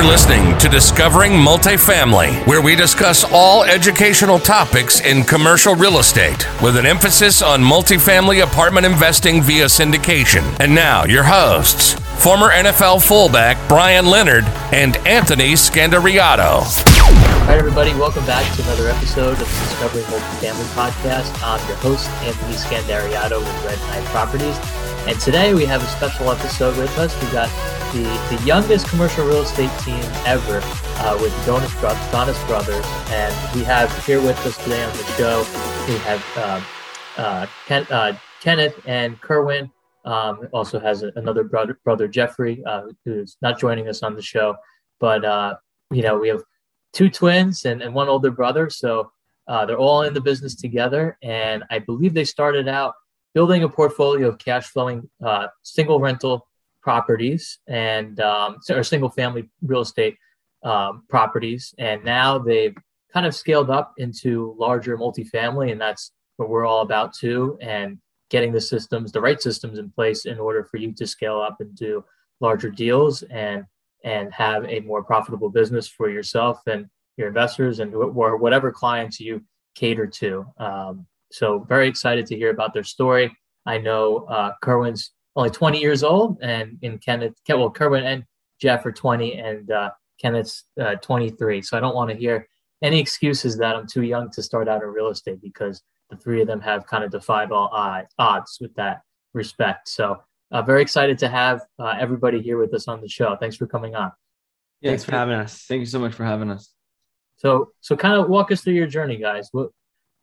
You're listening to Discovering Multifamily, where we discuss all educational topics in commercial real estate with an emphasis on multifamily apartment investing via syndication. And now, your hosts, former NFL fullback Brian Leonard and Anthony Scandariato. Right, everybody, welcome back to another episode of the Discovering Multifamily Podcast. I'm your host, Anthony Scandariato with Red Knight Properties. And today we have a special episode with us. We got the, the youngest commercial real estate team ever uh, with Donis, Donis Brothers. And we have here with us today on the show, we have uh, uh, Ken, uh, Kenneth and Kerwin. Um, also has a, another brother, brother Jeffrey, uh, who's not joining us on the show. But, uh, you know, we have two twins and, and one older brother. So they're all in the business together. And I believe they started out building a portfolio of cash flowing uh, single rental properties and um, or single family real estate um, properties. And now they've kind of scaled up into larger multifamily, and that's what we're all about too. And getting the systems, the right systems in place in order for you to scale up and do larger deals and and have a more profitable business for yourself and your investors and or whatever clients you cater to. Um, so very excited to hear about their story. I know uh, Kerwin's only 20 years old, and in Kenneth, well, Kerwin and Jeff are 20, and uh, Kenneth's uh, 23. So I don't want to hear any excuses that I'm too young to start out in real estate because the three of them have kind of defied all odds with that respect. So uh, very excited to have uh, everybody here with us on the show. Thanks for coming on. Yeah, thanks for having us. Thank you so much for having us. So, so kind of walk us through your journey, guys. What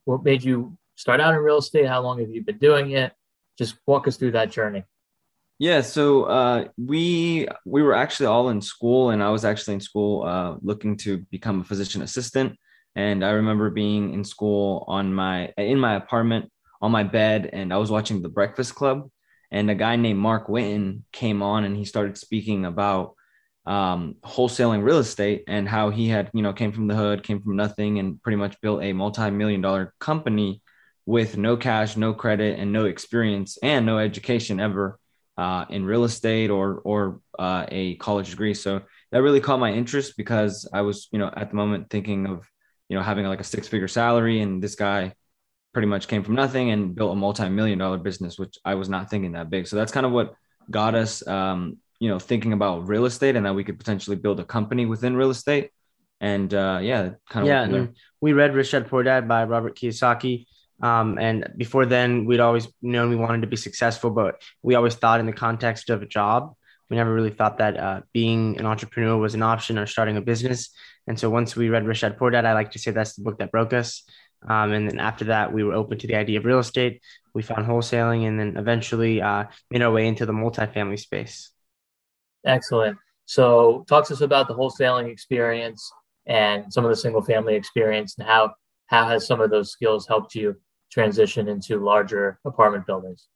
what made you start out in real estate? How long have you been doing it? Just walk us through that journey. Yeah, so uh, we we were actually all in school, and I was actually in school uh, looking to become a physician assistant. And I remember being in school on my in my apartment on my bed, and I was watching The Breakfast Club, and a guy named Mark Witton came on, and he started speaking about um, wholesaling real estate and how he had you know came from the hood, came from nothing, and pretty much built a multi million dollar company with no cash, no credit, and no experience and no education ever uh, in real estate or or uh, a college degree. So that really caught my interest because I was, you know, at the moment thinking of, you know, having like a six figure salary, and this guy pretty much came from nothing and built a multi million dollar business, which I was not thinking that big. So that's kind of what got us, um, you know, thinking about real estate and that we could potentially build a company within real estate. And uh, yeah, kind of yeah. we read Rich Dad Poor Dad by Robert Kiyosaki um, and before then, we'd always known we wanted to be successful, but we always thought in the context of a job. We never really thought that uh, being an entrepreneur was an option or starting a business. And so once we read Rich Dad Poor Dad, I like to say that's the book that broke us. Um, and then after that, we were open to the idea of real estate. We found wholesaling and then eventually uh, made our way into the multifamily space. Excellent. So, talk to us about the wholesaling experience and some of the single family experience and how how has some of those skills helped you transition into larger apartment buildings?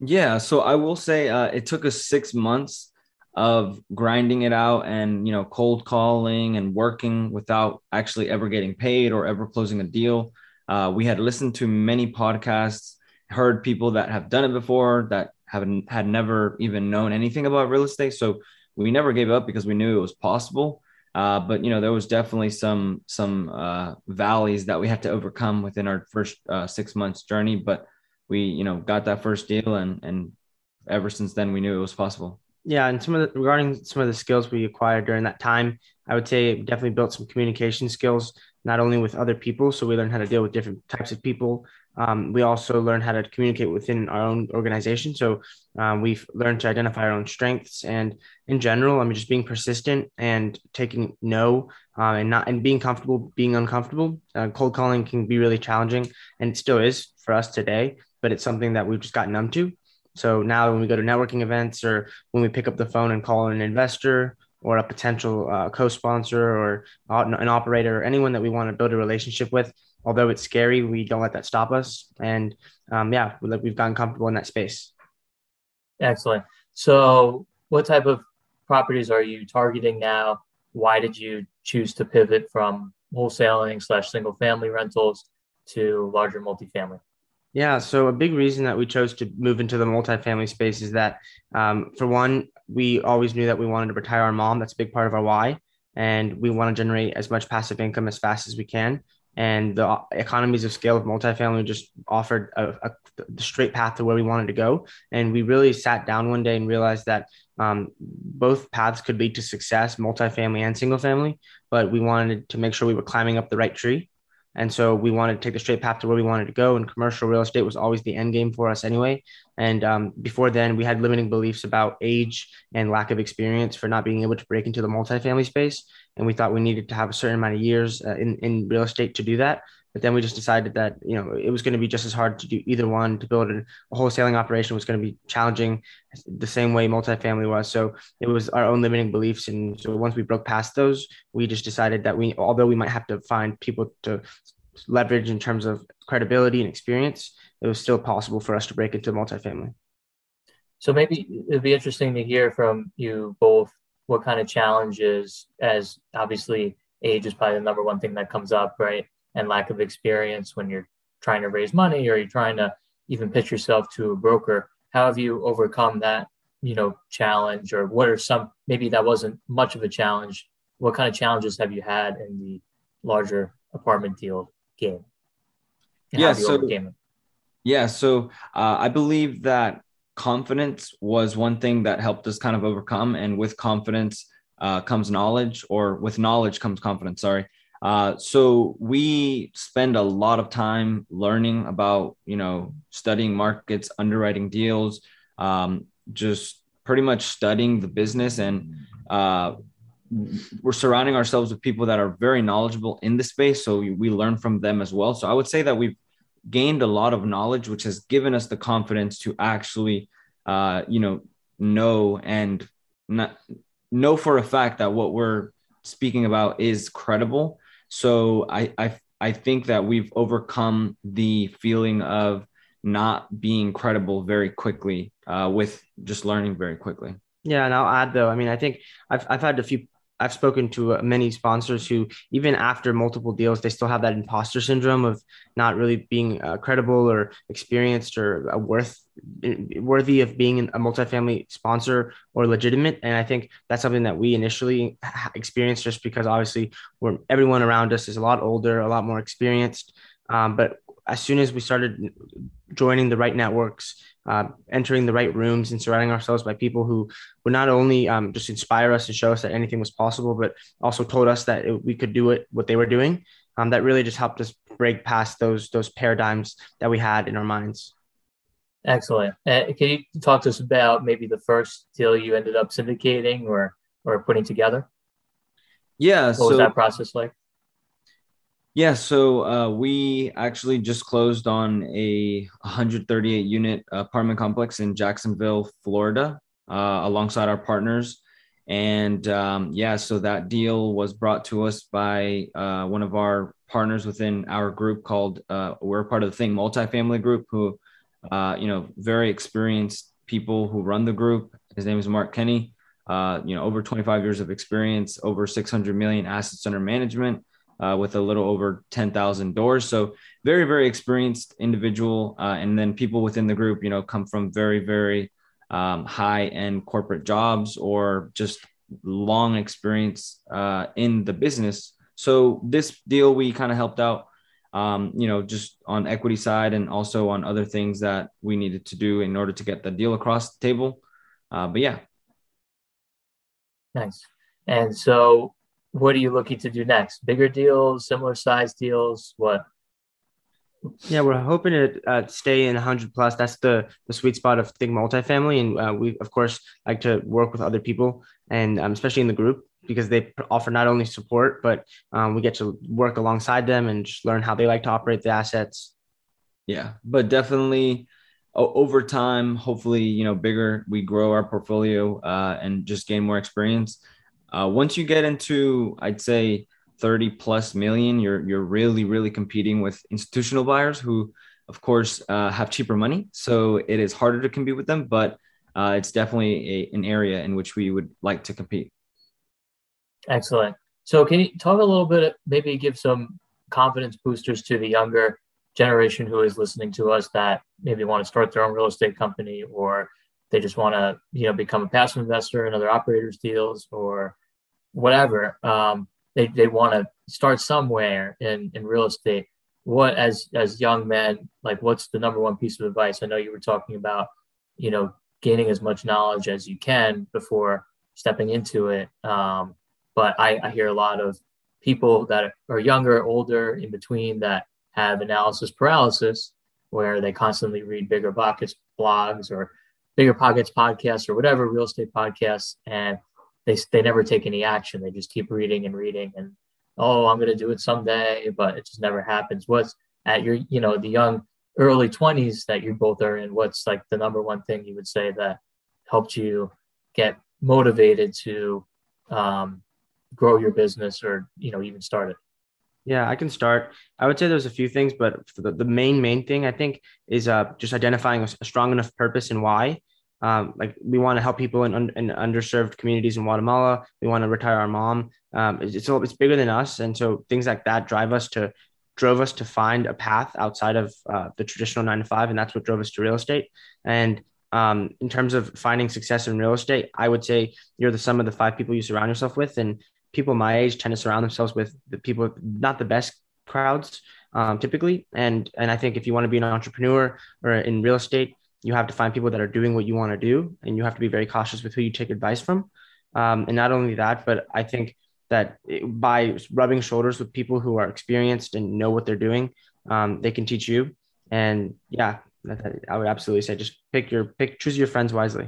Yeah, so I will say uh, it took us six months of grinding it out and you know cold calling and working without actually ever getting paid or ever closing a deal. Uh, we had listened to many podcasts, heard people that have done it before that haven't had never even known anything about real estate. So we never gave up because we knew it was possible. Uh, but you know, there was definitely some some uh, valleys that we had to overcome within our first uh, six months journey. But we, you know, got that first deal, and and ever since then, we knew it was possible. Yeah, and some of the regarding some of the skills we acquired during that time, I would say definitely built some communication skills, not only with other people, so we learn how to deal with different types of people, um, we also learn how to communicate within our own organization. So um, we've learned to identify our own strengths, and in general, I mean, just being persistent and taking no, uh, and not and being comfortable being uncomfortable. Uh, cold calling can be really challenging, and it still is for us today. But it's something that we've just gotten numb to. So now, when we go to networking events or when we pick up the phone and call an investor or a potential uh, co-sponsor or an operator or anyone that we want to build a relationship with, although it's scary, we don't let that stop us. And um, yeah, we've gotten comfortable in that space. Excellent. So, what type of properties are you targeting now? Why did you choose to pivot from wholesaling slash single family rentals to larger multifamily? Yeah, so a big reason that we chose to move into the multifamily space is that, um, for one, we always knew that we wanted to retire our mom. That's a big part of our why. And we want to generate as much passive income as fast as we can. And the economies of scale of multifamily just offered a, a, a straight path to where we wanted to go. And we really sat down one day and realized that um, both paths could lead to success, multifamily and single family. But we wanted to make sure we were climbing up the right tree and so we wanted to take the straight path to where we wanted to go. And commercial real estate was always the end game for us anyway. And um, before then, we had limiting beliefs about age and lack of experience for not being able to break into the multifamily space. And we thought we needed to have a certain amount of years uh, in, in real estate to do that. But then we just decided that you know it was going to be just as hard to do either one. To build a, wholesaling operation was going to be challenging, the same way multifamily was. So it was our own limiting beliefs, and so once we broke past those, we just decided that we, although we might have to find people to leverage in terms of credibility and experience, it was still possible for us to break into multifamily. So maybe it'd be interesting to hear from you both what kind of challenges, as obviously age is probably the number one thing that comes up, right? And lack of experience when you're trying to raise money or you're trying to even pitch yourself to a broker. How have you overcome that you know challenge or what are some maybe that wasn't much of a challenge. What kind of challenges have you had in the larger apartment deal game? Yeah so yeah so uh, i believe that confidence was one thing that helped us kind of overcome and with confidence uh, comes knowledge or with knowledge comes confidence sorry uh, so we spend a lot of time learning about, you know, studying markets, underwriting deals, um, just pretty much studying the business. And uh, we're surrounding ourselves with people that are very knowledgeable in the space. So we, learn from them as well. So I would say that we've gained a lot of knowledge, which has given us the confidence to actually, uh, you know, know and not know for a fact that what we're speaking about is credible so I, I, I think that we've overcome the feeling of not being credible very quickly uh, with just learning very quickly. Yeah, and I'll add though. I mean, I think I've I've had a few I've spoken to uh, many sponsors who, even after multiple deals, they still have that imposter syndrome of not really being uh, credible or experienced or uh, worth worthy of being a multifamily sponsor or legitimate. And I think that's something that we initially experienced just because obviously we're everyone around us is a lot older, a lot more experienced. Um, but as soon as we started joining the right networks, uh, entering the right rooms, and surrounding ourselves by people who would not only um, just inspire us and show us that anything was possible, but also told us that it, we could do it what they were doing. Um, that really just helped us break past those those paradigms that we had in our minds. Excellent. Uh, can you talk to us about maybe the first deal you ended up syndicating or or putting together? Yeah. What so, was that process like? Yeah, so uh, we actually just closed on a 138 unit apartment complex in Jacksonville, Florida, uh, alongside our partners. And um, yeah, so that deal was brought to us by uh, one of our partners within our group called, uh, we're part of the Think Multifamily Group, who, uh, you know, very experienced people who run the group. His name is Mark Kenney. Uh, you know, over 25 years of experience, over 600 million assets under management uh, with a little over 10,000 doors. So very, very experienced individual. Uh, and then people within the group, you know, come from very, very um, high end corporate jobs or just long experience uh, in the business. So this deal, we kind of helped out, um, you know, just on equity side and also on other things that we needed to do in order to get the deal across the table. Uh, but yeah. Nice. And so what are you looking to do next? Bigger deals, similar size deals? What? Yeah, we're hoping to uh, stay in 100 plus. That's the the sweet spot of Think Multifamily, and uh, we of course like to work with other people, and um, especially in the group because they offer not only support, but um, we get to work alongside them and just learn how they like to operate the assets. Yeah, but definitely over time, hopefully, you know, bigger, we grow our portfolio uh, and just gain more experience. Uh, once you get into, I'd say 30 plus million, you're you're really really competing with institutional buyers who, of course, uh, have cheaper money. So it is harder to compete with them, but uh, it's definitely a, an area in which we would like to compete. Excellent. So can you talk a little bit, maybe give some confidence boosters to the younger generation who is listening to us that maybe want to start their own real estate company or they just want to you know become a passive investor in other operators deals or whatever um, they, they want to start somewhere in in real estate. What as as young men like what's the number one piece of advice? I know you were talking about you know gaining as much knowledge as you can before stepping into it um, but I, I hear a lot of people that are younger older in between that have analysis paralysis where they constantly read BiggerPockets blogs or BiggerPockets podcasts or whatever real estate podcasts and they, they never take any action they just keep reading and reading and oh i'm going to do it someday but it just never happens what's at your you know the young early 20s that you both are in what's like the number one thing you would say that helped you get motivated to um, grow your business or you know even start it yeah, I can start. I would say there's a few things, but the, the main main thing I think is uh, just identifying a, a strong enough purpose and why. Um, like we want to help people in, in underserved communities in Guatemala. We want to retire our mom. Um, it's, it's it's bigger than us, and so things like that drive us to drove us to find a path outside of uh, the traditional nine to five, and that's what drove us to real estate. And um, in terms of finding success in real estate, I would say you're the sum of the five people you surround yourself with, and people my age tend to surround themselves with the people not the best crowds um, typically and and i think if you want to be an entrepreneur or in real estate you have to find people that are doing what you want to do and you have to be very cautious with who you take advice from. Um, and not only that but i think that by rubbing shoulders with people who are experienced and know what they're doing um, they can teach you. And yeah i would absolutely say just pick your pick choose your friends wisely.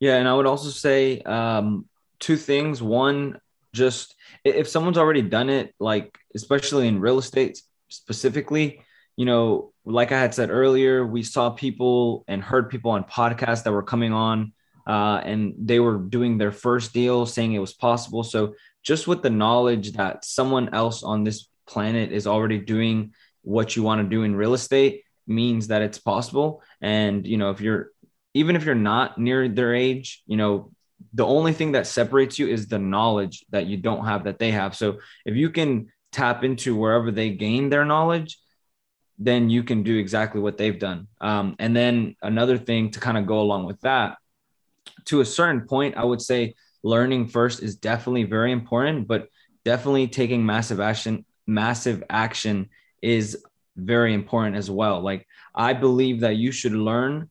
Yeah and i would also say um, two things. One just if someone's already done it, like especially in real estate specifically, you know, like I had said earlier, we saw people and heard people on podcasts that were coming on uh, and they were doing their first deal saying it was possible. So just with the knowledge that someone else on this planet is already doing what you want to do in real estate means that it's possible. And, you know, if you're, even if you're not near their age, you know, the only thing that separates you is the knowledge that you don't have that they have. So if you can tap into wherever they gain their knowledge, then you can do exactly what they've done. Um, and then another thing to kind of go along with that, to a certain point, I would say learning first is definitely very important, but definitely taking massive action, massive action is very important as well. Like I believe that you should learn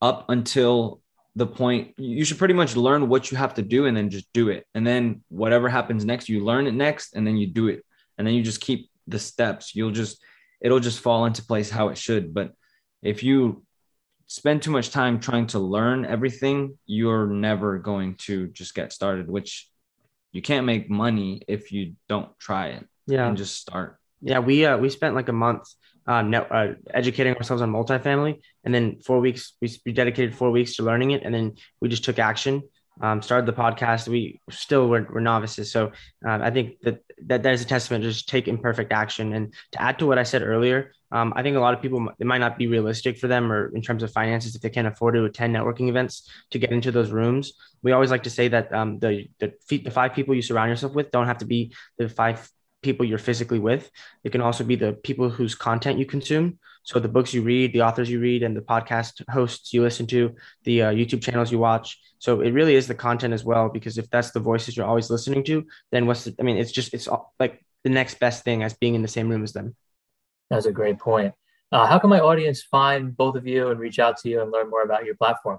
up until the point you should pretty much learn what you have to do and then just do it and then whatever happens next you learn it next and then you do it and then you just keep the steps you'll just it'll just fall into place how it should but if you spend too much time trying to learn everything you're never going to just get started which you can't make money if you don't try it yeah and just start yeah we uh we spent like a month uh, uh, educating ourselves on multifamily. And then four weeks, we, we dedicated four weeks to learning it. And then we just took action, um, started the podcast. We still were, were novices. So um, I think that, that that is a testament to just take imperfect action. And to add to what I said earlier, um, I think a lot of people, it might not be realistic for them or in terms of finances, if they can't afford to attend networking events to get into those rooms. We always like to say that um, the, the, the five people you surround yourself with don't have to be the five people you're physically with. It can also be the people whose content you consume. So the books you read, the authors you read, and the podcast hosts you listen to, the uh, YouTube channels you watch. So it really is the content as well, because if that's the voices you're always listening to, then what's the, I mean, it's just, it's all, like the next best thing as being in the same room as them. That's a great point. Uh, how can my audience find both of you and reach out to you and learn more about your platform?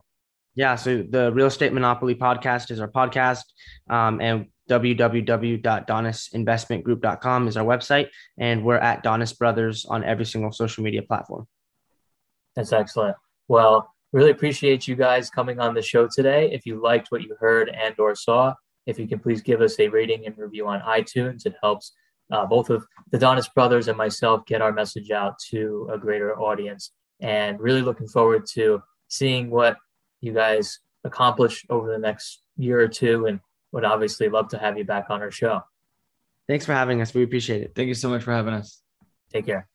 Yeah, so the Real Estate Monopoly podcast is our podcast, um, and www.donisinvestmentgroup.com is our website, and we're at Donis Brothers on every single social media platform. That's excellent. Well, really appreciate you guys coming on the show today. If you liked what you heard and or saw, if you can please give us a rating and review on iTunes, it helps uh, both of the Donis brothers and myself get our message out to a greater audience. And really looking forward to seeing what you guys accomplish over the next year or two and would obviously love to have you back on our show. Thanks for having us. We appreciate it. Thank you so much for having us. Take care.